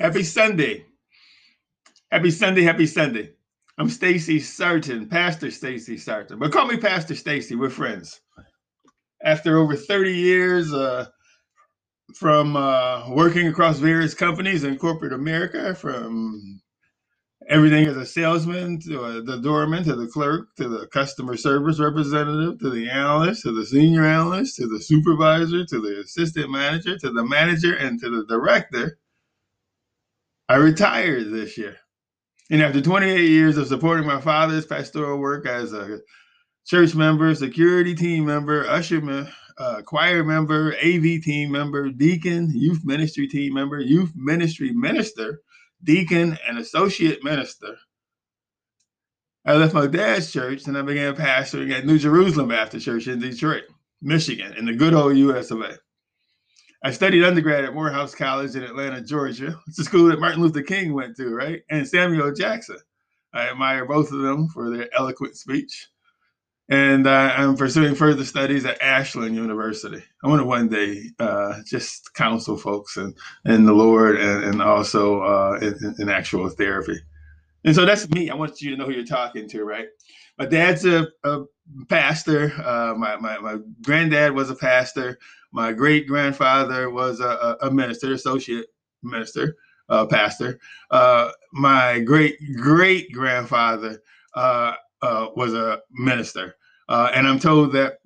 Happy Sunday. Happy Sunday, happy Sunday. I'm Stacy Sarton, Pastor Stacy Sarton. But call me Pastor Stacy. We're friends. After over 30 years uh, from uh, working across various companies in corporate America, from everything as a salesman to uh, the doorman to the clerk to the customer service representative to the analyst to the senior analyst to the supervisor to the assistant manager to the manager and to the director, I retired this year. And after 28 years of supporting my father's pastoral work as a church member, security team member, usher, uh, choir member, AV team member, deacon, youth ministry team member, youth ministry minister, deacon, and associate minister, I left my dad's church and I began pastoring at New Jerusalem Baptist Church in Detroit, Michigan, in the good old US of A. I studied undergrad at Morehouse College in Atlanta, Georgia. It's the school that Martin Luther King went to, right? And Samuel Jackson. I admire both of them for their eloquent speech. And uh, I'm pursuing further studies at Ashland University. I want to one day uh, just counsel folks and in the Lord and, and also uh, in, in actual therapy. And so that's me. I want you to know who you're talking to, right? My dad's a, a pastor. Uh, my, my, my granddad was a pastor. My great grandfather was a, a, minister, associate minister, uh, pastor. Uh, my great great grandfather uh, uh, was a minister. Uh, and I'm told that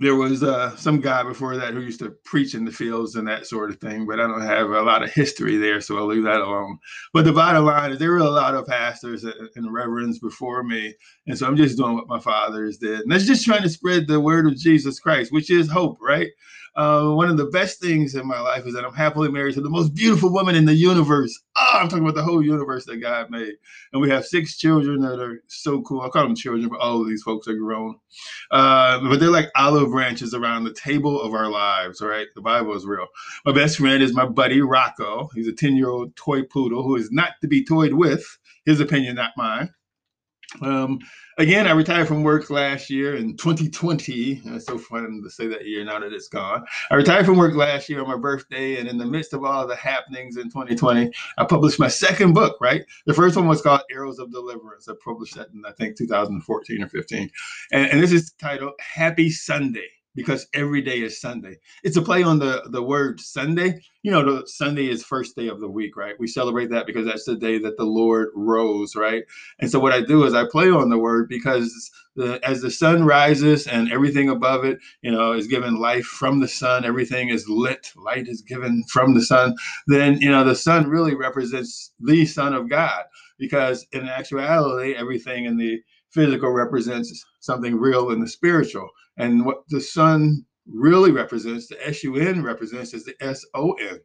there was uh, some guy before that who used to preach in the fields and that sort of thing, but I don't have a lot of history there, so I'll leave that alone. But the bottom line is there were a lot of pastors and reverends before me, and so I'm just doing what my fathers did, and that's just trying to spread the word of Jesus Christ, which is hope, right? Uh, one of the best things in my life is that I'm happily married to the most beautiful woman in the universe. Oh, I'm talking about the whole universe that God made. And we have six children that are so cool. I call them children, but all of these folks are grown. Uh, but they're like olive branches around the table of our lives, right? The Bible is real. My best friend is my buddy Rocco. He's a 10 year old toy poodle who is not to be toyed with. His opinion, not mine. Um, again, I retired from work last year in 2020. It's so fun to say that year now that it's gone. I retired from work last year on my birthday, and in the midst of all the happenings in 2020, I published my second book. Right, the first one was called Arrows of Deliverance. I published that in I think 2014 or 15, and, and this is titled Happy Sunday because every day is Sunday. It's a play on the the word Sunday. You know, the Sunday is first day of the week, right? We celebrate that because that's the day that the Lord rose, right? And so what I do is I play on the word because the, as the sun rises and everything above it, you know, is given life from the sun. Everything is lit. Light is given from the sun. Then you know the sun really represents the Son of God because in actuality, everything in the physical represents something real in the spiritual. And what the sun really represents, the S-U-N represents is the S-O-N.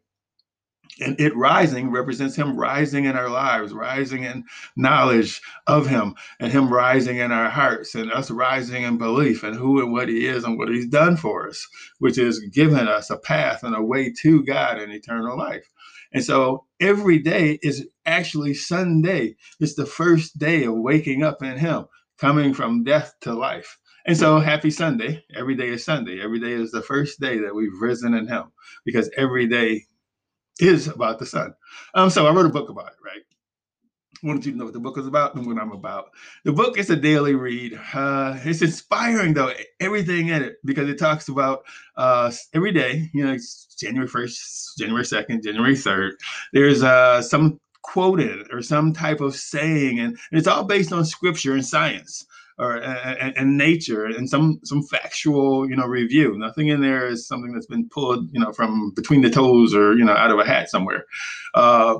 And it rising represents him rising in our lives, rising in knowledge of him, and him rising in our hearts, and us rising in belief and who and what he is and what he's done for us, which is giving us a path and a way to God and eternal life. And so every day is actually Sunday. It's the first day of waking up in him, coming from death to life. And so happy Sunday. Every day is Sunday. Every day is the first day that we've risen in him because every day is about the sun. Um, so I wrote a book about it, right? Wanted you to know what the book is about and what I'm about. The book is a daily read. Uh, it's inspiring though, everything in it, because it talks about uh, every day, you know, January 1st, January 2nd, January 3rd. There's uh, some quoted or some type of saying, and, it's all based on scripture and science or and, and, nature and some some factual you know review. Nothing in there is something that's been pulled you know from between the toes or you know out of a hat somewhere. Uh,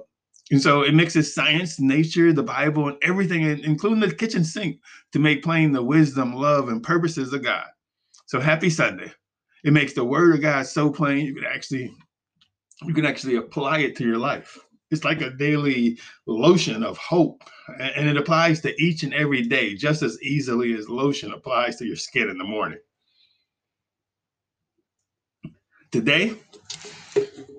and so it mixes science nature the bible and everything including the kitchen sink to make plain the wisdom love and purposes of god. So happy sunday. It makes the word of god so plain you can actually you can actually apply it to your life it's like a daily lotion of hope and it applies to each and every day just as easily as lotion applies to your skin in the morning. Today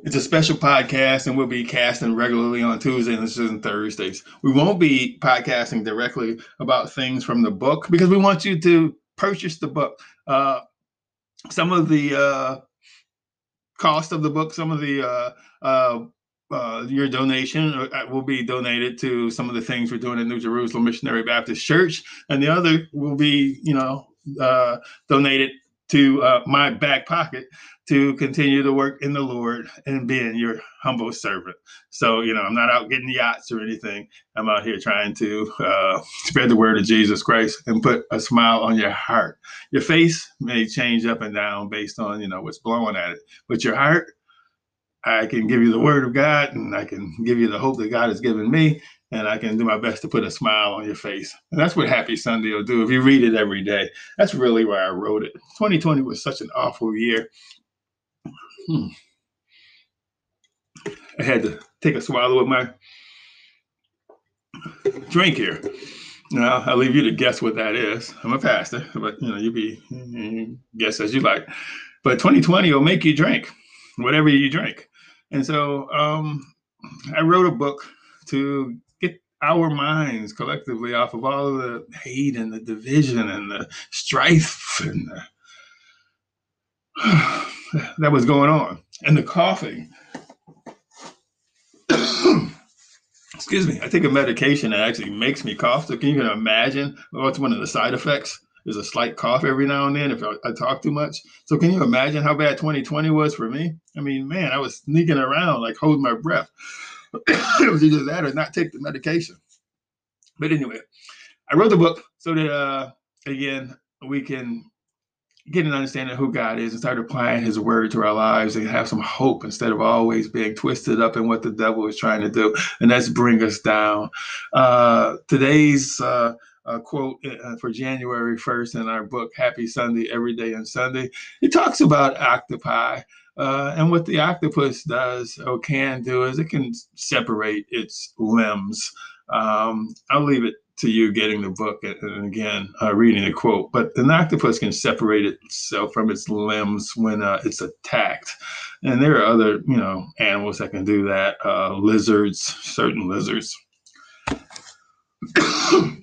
it's a special podcast and we'll be casting regularly on tuesdays and thursdays. We won't be podcasting directly about things from the book because we want you to purchase the book. Uh, some of the uh, cost of the book some of the uh, uh uh, your donation uh, will be donated to some of the things we're doing at New Jerusalem Missionary Baptist Church, and the other will be, you know, uh, donated to uh, my back pocket to continue to work in the Lord and being your humble servant. So, you know, I'm not out getting yachts or anything. I'm out here trying to uh, spread the word of Jesus Christ and put a smile on your heart. Your face may change up and down based on, you know, what's blowing at it, but your heart, I can give you the word of God and I can give you the hope that God has given me and I can do my best to put a smile on your face. And that's what Happy Sunday will do if you read it every day. That's really why I wrote it. 2020 was such an awful year. Hmm. I had to take a swallow of my drink here. Now I'll leave you to guess what that is. I'm a pastor, but you know, you be guess as you like. But 2020 will make you drink whatever you drink. And so um, I wrote a book to get our minds collectively off of all of the hate and the division and the strife and the that was going on. And the coughing. Excuse me. I take a medication that actually makes me cough. So can you imagine what's one of the side effects? There's a slight cough every now and then if I, I, talk too much. So can you imagine how bad 2020 was for me? I mean, man, I was sneaking around like holding my breath. it was either that or not take the medication. But anyway, I wrote the book so that uh, again we can get an understanding of who God is and start applying His word to our lives and have some hope instead of always being twisted up in what the devil is trying to do. And that's bring us down. Uh, today's uh, uh, quote uh, for January 1st in our book, Happy Sunday, Every Day and Sunday, it talks about octopi. Uh, and what the octopus does or can do is it can separate its limbs. Um, I'll leave it to you getting the book and again uh, reading the quote. But an octopus can separate itself from its limbs when uh, it's attacked, and there are other you know animals that can do that. Uh, lizards, certain lizards.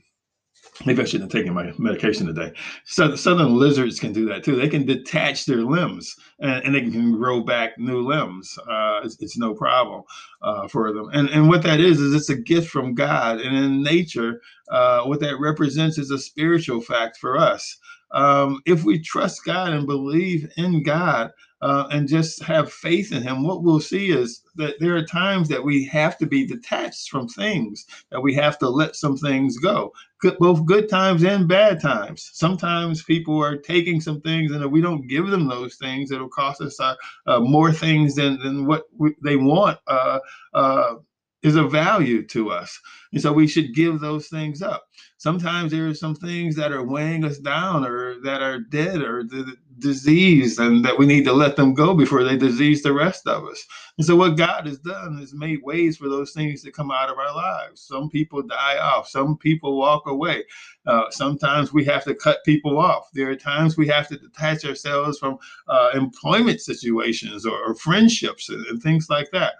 Maybe I shouldn't have taken my medication today. So southern lizards can do that too. They can detach their limbs and, and they can grow back new limbs. Uh, it's, it's, no problem uh, for them. And and what that is is it's a gift from God. And in nature, uh, what that represents is a spiritual fact for us. Um, if we trust God and believe in God, uh, and just have faith in him, what we'll see is that there are times that we have to be detached from things, that we have to let some things go, good, both good times and bad times. Sometimes people are taking some things, and if we don't give them those things, it'll cost us uh, uh, more things than, than what we, they want uh, uh, is a value to us. And so we should give those things up. Sometimes there are some things that are weighing us down or that are dead or the disease and that we need to let them go before they disease the rest of us. And so what God has done is made ways for those things to come out of our lives. Some people die off. Some people walk away. Uh, sometimes we have to cut people off. There are times we have to detach ourselves from uh, employment situations or, or friendships and, and things like that.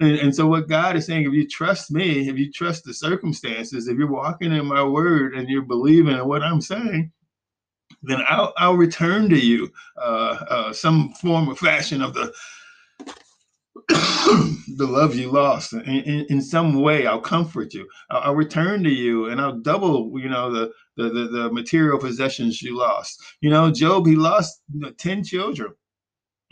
And, and, so what God is saying, if you trust me, if you trust the circumstances, if you're walking in my word and you're believing in what I'm saying, then I'll, I'll return to you uh, uh, some form or fashion of the the love you lost. In, in, in, some way i'll comfort you. I'll, I'll, return to you and i'll double you know the, the the, the material possessions you lost. You know job he lost 10 children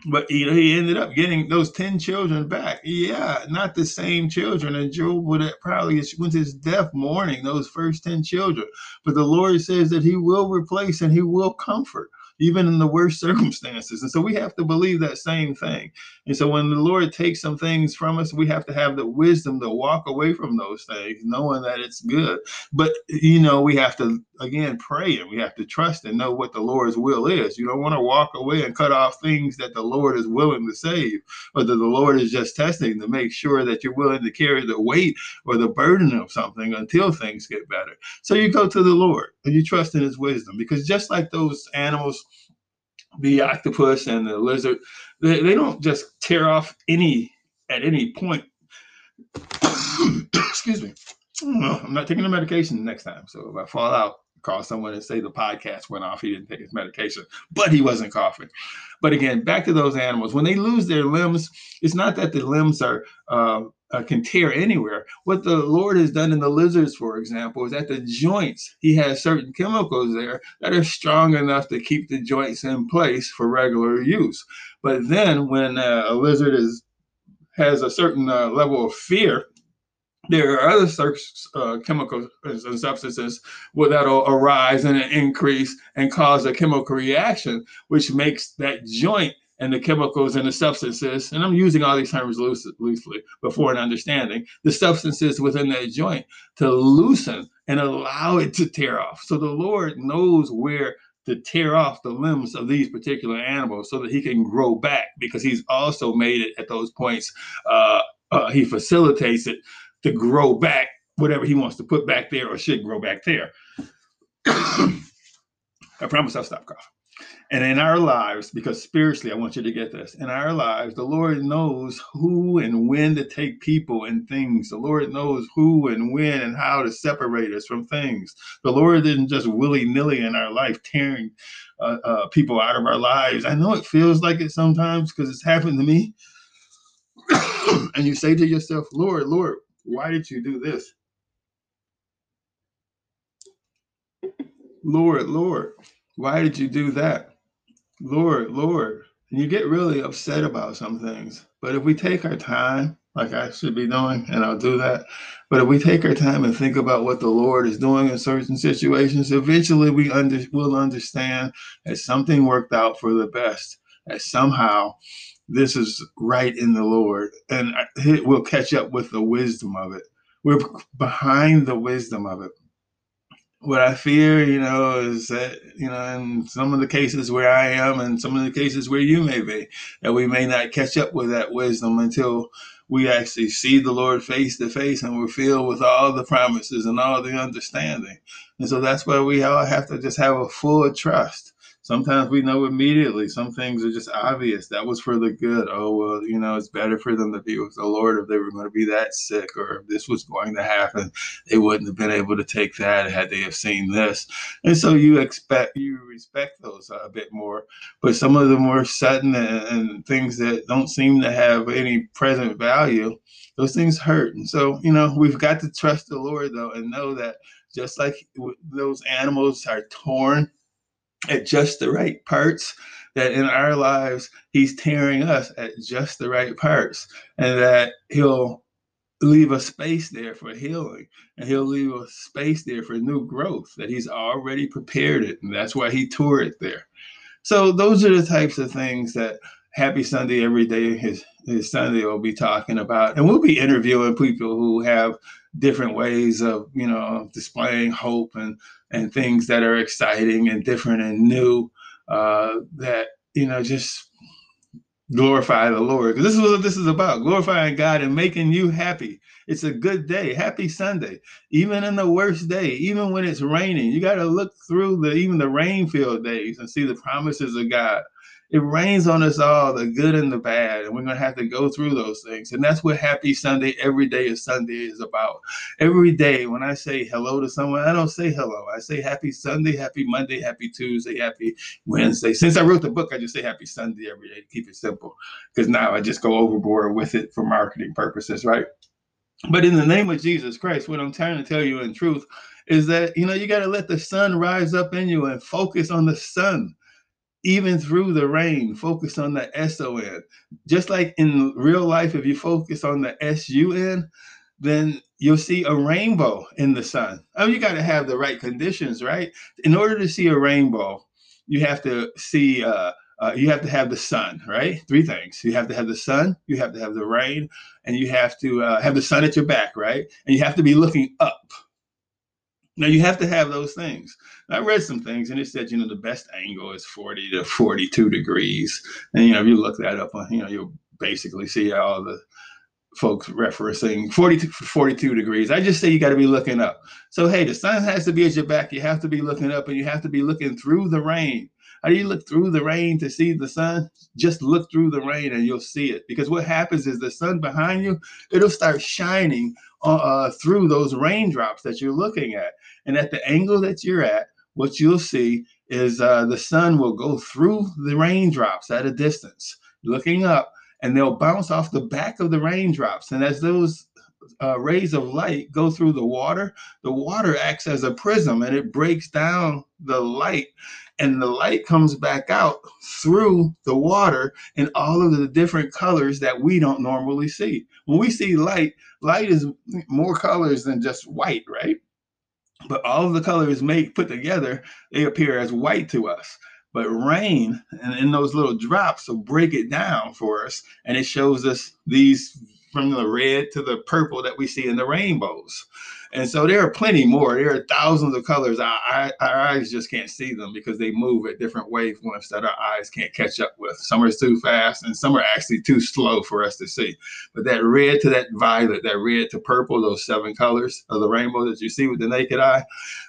but you know, he ended up getting those 10 children back. Yeah, not the same children. And Job would have probably went to his death mourning those first 10 children. But the Lord says that he will replace and he will comfort even in the worst circumstances. And so we have to believe that same thing. And so when the Lord takes some things from us, we have to have the wisdom to walk away from those things, knowing that it's good. But, you know, we have to, again, pray and we have to trust and know what the Lord's will is. You don't want to walk away and cut off things that the Lord is willing to save, or that the Lord is just testing to make sure that you're willing to carry the weight or the burden of something until things get better. So you go to the Lord and you trust in his wisdom because just like those animals the octopus and the lizard, they, they don't just tear off any at any point. Excuse me. I'm not taking the medication next time. So if I fall out, call someone and say the podcast went off. He didn't take his medication, but he wasn't coughing. But again, back to those animals. When they lose their limbs, it's not that the limbs are uh, uh, can tear anywhere. What the Lord has done in the lizards, for example, is that the joints, He has certain chemicals there that are strong enough to keep the joints in place for regular use. But then, when uh, a lizard is has a certain uh, level of fear, there are other uh, chemicals and substances that'll arise and increase and cause a chemical reaction, which makes that joint and the chemicals and the substances, and I'm using all these terms loosely before an understanding, the substances within that joint to loosen and allow it to tear off. So the Lord knows where to tear off the limbs of these particular animals so that he can grow back because he's also made it at those points. Uh, uh, he facilitates it to grow back whatever he wants to put back there or should grow back there. I promise I'll stop coughing. And in our lives, because spiritually, I want you to get this in our lives, the Lord knows who and when to take people and things. The Lord knows who and when and how to separate us from things. The Lord didn't just willy nilly in our life tearing uh, uh, people out of our lives. I know it feels like it sometimes because it's happened to me. and you say to yourself, Lord, Lord, why did you do this? Lord, Lord, why did you do that? Lord, Lord. And you get really upset about some things. But if we take our time, like I should be doing, and I'll do that. But if we take our time and think about what the Lord is doing in certain situations, eventually we under, will understand that something worked out for the best, that somehow this is right in the Lord, and we'll catch up with the wisdom of it. We're behind the wisdom of it. What I fear, you know, is that, you know, in some of the cases where I am and some of the cases where you may be, that we may not catch up with that wisdom until we actually see the Lord face to face and we're filled with all the promises and all the understanding. And so that's why we all have to just have a full trust sometimes we know immediately. Some things are just obvious. That was for the good. Oh, well, you know, it's better for them to be with the Lord if they were going to be that sick or if this was going to happen. They wouldn't have been able to take that had they have seen this. And so you expect, you respect those uh, a bit more. But some of the more sudden and, and things that don't seem to have any present value, those things hurt. And so, you know, we've got to trust the Lord though and know that just like those animals are torn at just the right parts that in our lives he's tearing us at just the right parts and that he'll leave a space there for healing and he'll leave a space there for new growth that he's already prepared it and that's why he tore it there. So those are the types of things that happy sunday every day his, his sunday will be talking about and we'll be interviewing people who have different ways of you know displaying hope and and things that are exciting and different and new uh, that you know just glorify the Lord. Because this is what this is about: glorifying God and making you happy. It's a good day. Happy Sunday. Even in the worst day, even when it's raining, you got to look through the even the rain-filled days and see the promises of God it rains on us all, the good and the bad, and we're going to have to go through those things. And that's what Happy Sunday, every day of Sunday is about. Every day, when I say hello to someone, I don't say hello. I say Happy Sunday, Happy Monday, Happy Tuesday, Happy Wednesday. Since I wrote the book, I just say Happy Sunday every day to keep it simple, because now I just go overboard with it for marketing purposes, right? But in the name of Jesus Christ, what I'm trying to tell you in truth is that you know you got to let the sun rise up in you and focus on the sun even through the rain, focus on the S-O-N. Just like in real life, if you focus on the S-U-N, then you'll see a rainbow in the sun. Oh, you got to have the right conditions, right? In order to see a rainbow, you have to see, uh, uh, you have to have the sun, right? Three things. You have to have the sun, you have to have the rain, and you have to uh, have the sun at your back, right? And you have to be looking up, now you have to have those things. I read some things and it said, you know, the best angle is 40 to 42 degrees. And, you know, if you look that up, you know, you'll basically see all the folks referencing 40 to 42 degrees. I just say you got to be looking up. So, hey, the sun has to be at your back. You have to be looking up and you have to be looking through the rain. How do you look through the rain to see the sun? Just look through the rain and you'll see it. Because what happens is the sun behind you, it'll start shining uh, uh through those raindrops that you're looking at. And at the angle that you're at, what you'll see is uh, the sun will go through the raindrops at a distance, looking up, and they'll bounce off the back of the raindrops. And as those uh, rays of light go through the water, the water acts as a prism and it breaks down the light, and the light comes back out through the water in all of the different colors that we don't normally see. When we see light, light is more colors than just white, right? But all of the colors made put together, they appear as white to us. But rain and in those little drops will break it down for us, and it shows us these from the red to the purple that we see in the rainbows. And so there are plenty more. There are thousands of colors. Our, our, eyes just can't see them because they move at different wavelengths that our eyes can't catch up with. Some are too fast and some are actually too slow for us to see. But that red to that violet, that red to purple, those seven colors of the rainbow that you see with the naked eye,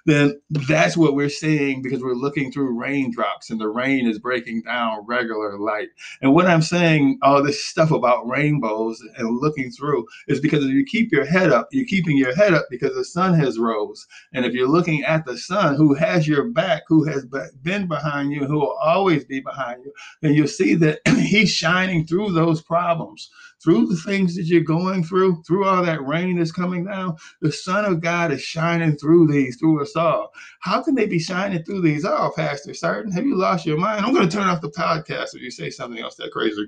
then that's what we're seeing because we're looking through raindrops and the rain is breaking down regular light. And what I'm saying, all this stuff about rainbows and looking through is because if you keep your head up, you're keeping your head up because because the sun has rose. And if you're looking at the sun who has your back, who has been behind you, who will always be behind you, then you'll see that he's shining through those problems, through the things that you're going through, through all that rain that's coming down. The Son of God is shining through these, through us all. How can they be shining through these all, Pastor Sarton? Have you lost your mind? I'm going to turn off the podcast if you say something else that crazy.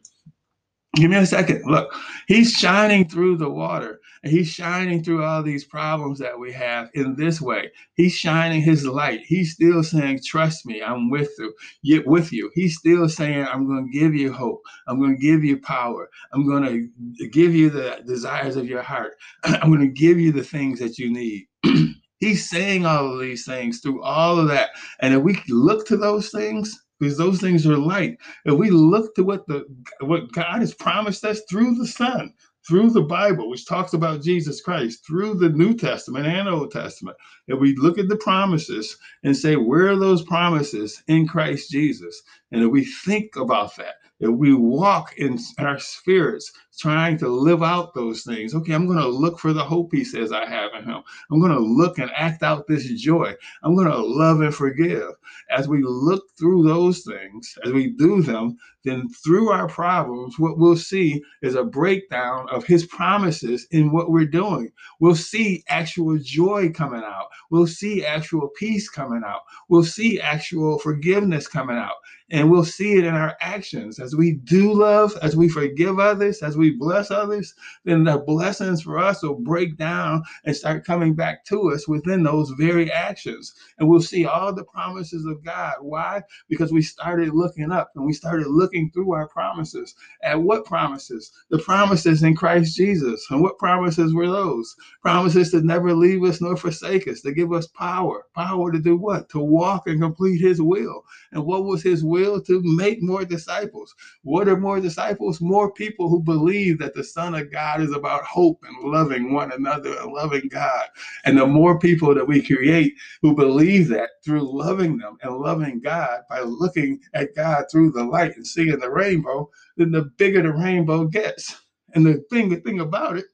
Give me a second. Look, he's shining through the water he's shining through all these problems that we have in this way. He's shining his light. He's still saying, Trust me, I'm with you. Yet with you. He's still saying, I'm going to give you hope. I'm going to give you power. I'm going to give you the desires of your heart. I'm going to give you the things that you need. he's saying all of these things through all of that. And if we look to those things, because those things are light. If we look to what the what God has promised us through the Son, through the Bible, which talks about Jesus Christ, through the New Testament and Old Testament, if we look at the promises and say, where are those promises in Christ Jesus? And if we think about that, if we walk in our spirits trying to live out those things. Okay, I'm going to look for the hope he says I have in him. I'm going to look and act out this joy. I'm going to love and forgive. As we look through those things, as we do them, then through our problems, what we'll see is a breakdown of his promises in what we're doing. We'll see actual joy coming out. We'll see actual peace coming out. We'll see actual forgiveness coming out. And we'll see it in our actions as we do love, as we forgive others, as we bless others, then the blessings for us will break down and start coming back to us within those very actions. And we'll see all the promises of God. Why? Because we started looking up and we started looking through our promises. At what promises? The promises in Christ Jesus. And what promises were those? Promises to never leave us nor forsake us, to give us power. Power to do what? To walk and complete his will. And what was his will to make more disciples. What are more disciples? More people who believe that the Son of God is about hope and loving one another and loving God. And the more people that we create who believe that through loving them and loving God by looking at God through the light and seeing the rainbow, then the bigger the rainbow gets. And the thing, the thing about it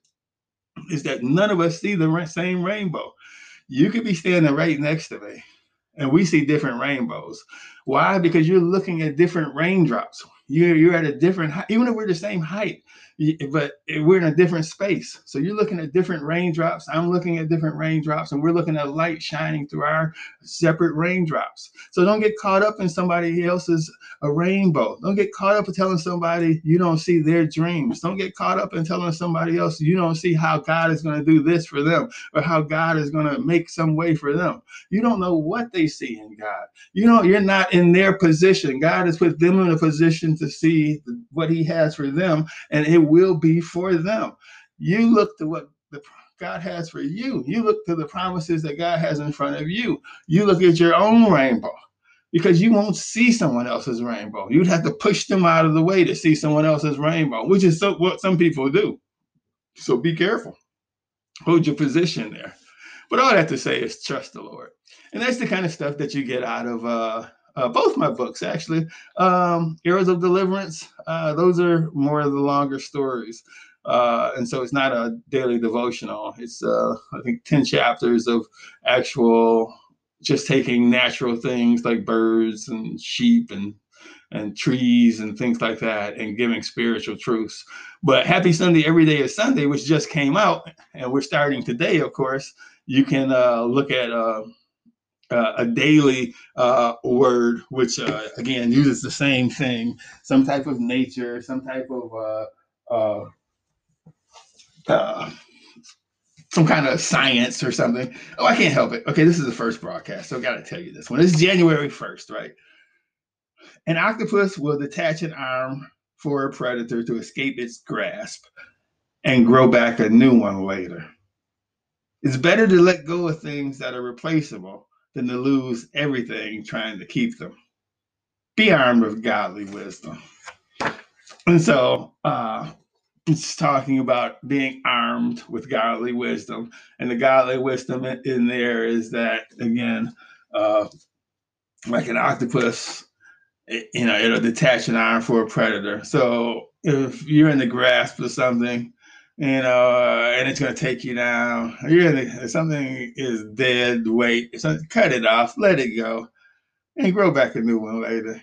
is that none of us see the same rainbow. You could be standing right next to me and we see different rainbows. Why? Because you're looking at different raindrops. You're, you're at a different height, even if we're the same height, but we're in a different space. So you're looking at different raindrops. I'm looking at different raindrops, and we're looking at light shining through our separate raindrops. So don't get caught up in somebody else's a rainbow. Don't get caught up in telling somebody you don't see their dreams. Don't get caught up in telling somebody else you don't see how God is going to do this for them or how God is going to make some way for them. You don't know what they see in God. You know, you're not in their position. God has put them in a position to see what He has for them, and it will be for them. You look to what the God has for you. You look to the promises that God has in front of you. You look at your own rainbow because you won't see someone else's rainbow. You'd have to push them out of the way to see someone else's rainbow, which is so, what some people do. So be careful. Hold your position there. But all I have to say is trust the Lord. And that's the kind of stuff that you get out of uh, uh, both my books, actually. Um, of Deliverance, uh, those are more of the longer stories. Uh, and so it's not a daily devotional. It's, uh, I think, 10 chapters of actual just taking natural things like birds and sheep and and trees and things like that and giving spiritual truths. But Happy Sunday Every Day is Sunday, which just came out, and we're starting today, of course. You can uh, look at uh, uh, a daily uh, word, which uh, again uses the same thing, some type of nature, some type of uh, some kind of science or something. Oh, I can't help it. Okay, this is the first broadcast, so I got to tell you this one. It's January 1st, right? An octopus will detach an arm for a predator to escape its grasp and grow back a new one later. It's better to let go of things that are replaceable than to lose everything trying to keep them. Be armed with godly wisdom. And so, uh, it's talking about being armed with godly wisdom. And the godly wisdom in there is that, again, uh, like an octopus you know, it'll detach an arm for a predator. So if you're in the grasp of something, you know, and it's going to take you down, you're in the, something is dead weight, cut it off, let it go, and grow back a new one later.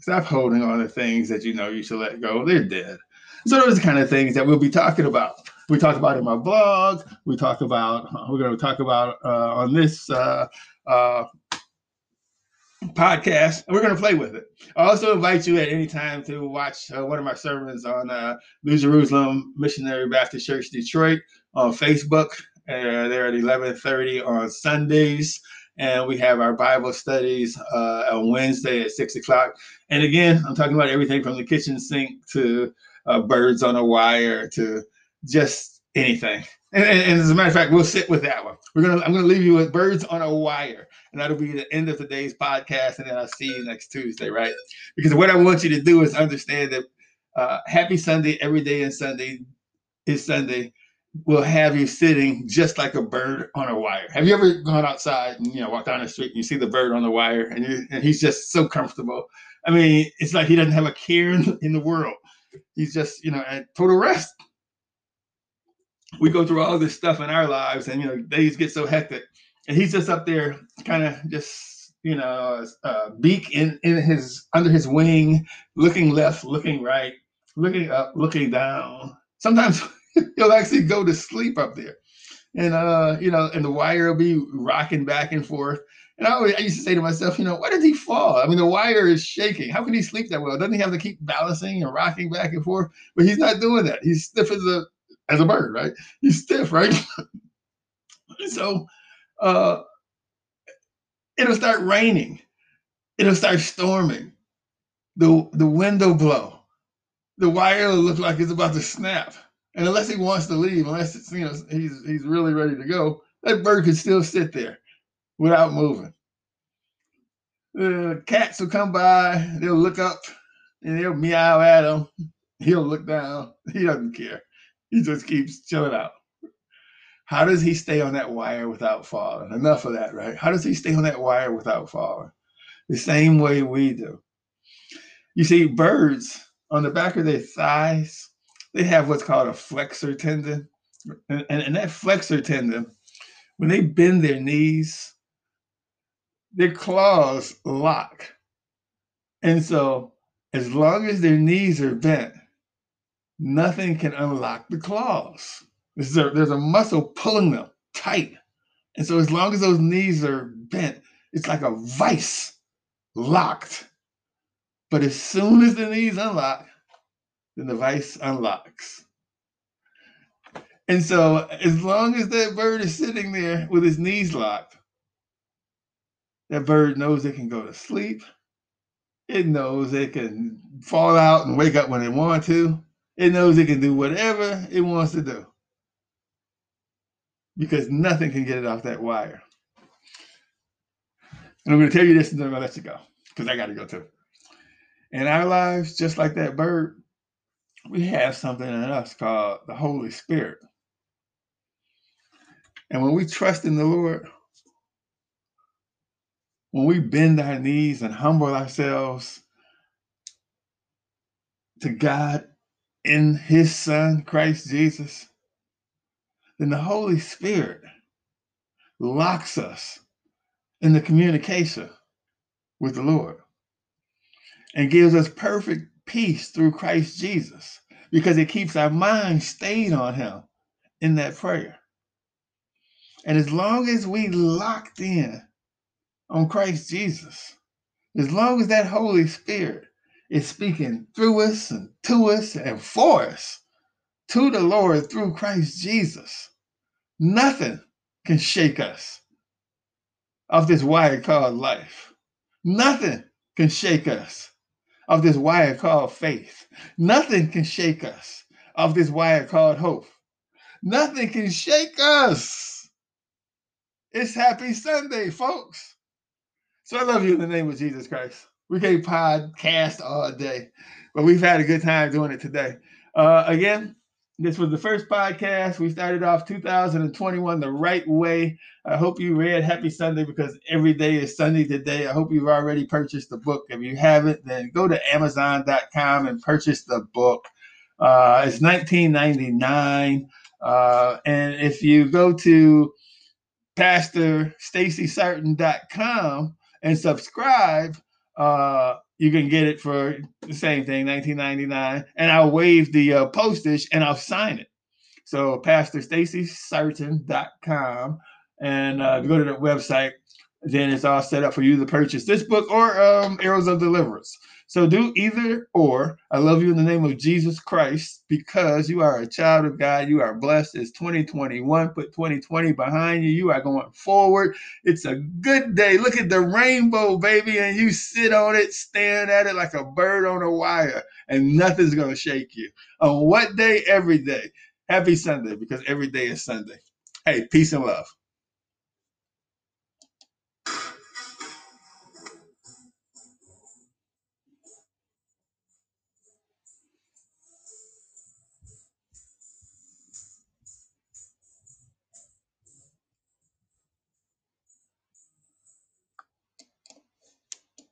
Stop holding on to things that you know you should let go. They're dead. So those are the kind of things that we'll be talking about. We talk about in my blog. We talk about. We're going to talk about uh, on this uh, uh, podcast, and we're going to play with it. I also invite you at any time to watch uh, one of my sermons on uh, New Jerusalem Missionary Baptist Church Detroit on Facebook. Uh, they're at 11:30 on Sundays, and we have our Bible studies uh, on Wednesday at six o'clock. And again, I'm talking about everything from the kitchen sink to uh, birds on a wire to just anything. And, and, as a matter of fact, we'll sit with that one. We're gonna I'm gonna leave you with birds on a wire, and that'll be the end of today's podcast. And then I'll see you next Tuesday, right? Because what I want you to do is understand that uh, Happy Sunday every day and Sunday is Sunday will have you sitting just like a bird on a wire. Have you ever gone outside and you know walk down the street and you see the bird on the wire and you, and he's just so comfortable? I mean, it's like he doesn't have a care in, in the world. He's just you know at total rest we go through all this stuff in our lives and you know days get so hectic and he's just up there kind of just you know uh, beak in in his under his wing looking left looking right looking up looking down sometimes he'll actually go to sleep up there and uh you know and the wire will be rocking back and forth and I, always, I used to say to myself, you know, why did he fall? I mean, the wire is shaking. How can he sleep that well? Doesn't he have to keep balancing and rocking back and forth? But he's not doing that. He's stiff as a as a bird, right? He's stiff, right? so uh, it'll start raining. It'll start storming. The the wind will blow. The wire will look like it's about to snap. And unless he wants to leave, unless it's you know he's he's really ready to go, that bird could still sit there without moving. The cats will come by, they'll look up and they'll meow at him. He'll look down. He doesn't care. He just keeps chilling out. How does he stay on that wire without falling? Enough of that, right? How does he stay on that wire without falling? The same way we do. You see, birds on the back of their thighs, they have what's called a flexor tendon. And, and, and that flexor tendon, when they bend their knees, their claws lock. And so, as long as their knees are bent, nothing can unlock the claws. There's a, there's a muscle pulling them tight. And so as long as those knees are bent, it's like a vice locked. But as soon as the knees unlock, then the vice unlocks. And so as long as that bird is sitting there with his knees locked, that bird knows it can go to sleep. It knows it can fall out and wake up when it wants to. It knows it can do whatever it wants to do because nothing can get it off that wire. And I'm going to tell you this and then to let you go because I got to go too. In our lives, just like that bird, we have something in us called the Holy Spirit. And when we trust in the Lord, when we bend our knees and humble ourselves to God in his son, Christ Jesus, then the Holy Spirit locks us in the communication with the Lord and gives us perfect peace through Christ Jesus because it keeps our mind stayed on Him in that prayer. And as long as we locked in on Christ Jesus, as long as that Holy Spirit is speaking through us and to us and for us to the Lord through Christ Jesus, nothing can shake us off this wire called life. Nothing can shake us off this wire called faith. Nothing can shake us off this wire called hope. Nothing can shake us. It's Happy Sunday, folks. So I love you in the name of Jesus Christ. We can podcast all day, but we've had a good time doing it today. Uh, again, this was the first podcast. We started off 2021 the right way. I hope you read Happy Sunday because every day is Sunday today. I hope you've already purchased the book. If you haven't, then go to Amazon.com and purchase the book. Uh, it's 19.99, uh, and if you go to PastorStacySartin.com and subscribe, uh, you can get it for the same thing, 19.99, and I'll waive the uh, postage and I'll sign it. So PastorStacySartin.com, and uh, go to the website. Then it's all set up for you to purchase this book or um, Arrows of Deliverance. So do either or. I love you in the name of Jesus Christ because you are a child of God. You are blessed. It's 2021. Put 2020 behind you. You are going forward. It's a good day. Look at the rainbow, baby, and you sit on it, staring at it like a bird on a wire, and nothing's going to shake you. On what day? Every day. Happy Sunday because every day is Sunday. Hey, peace and love.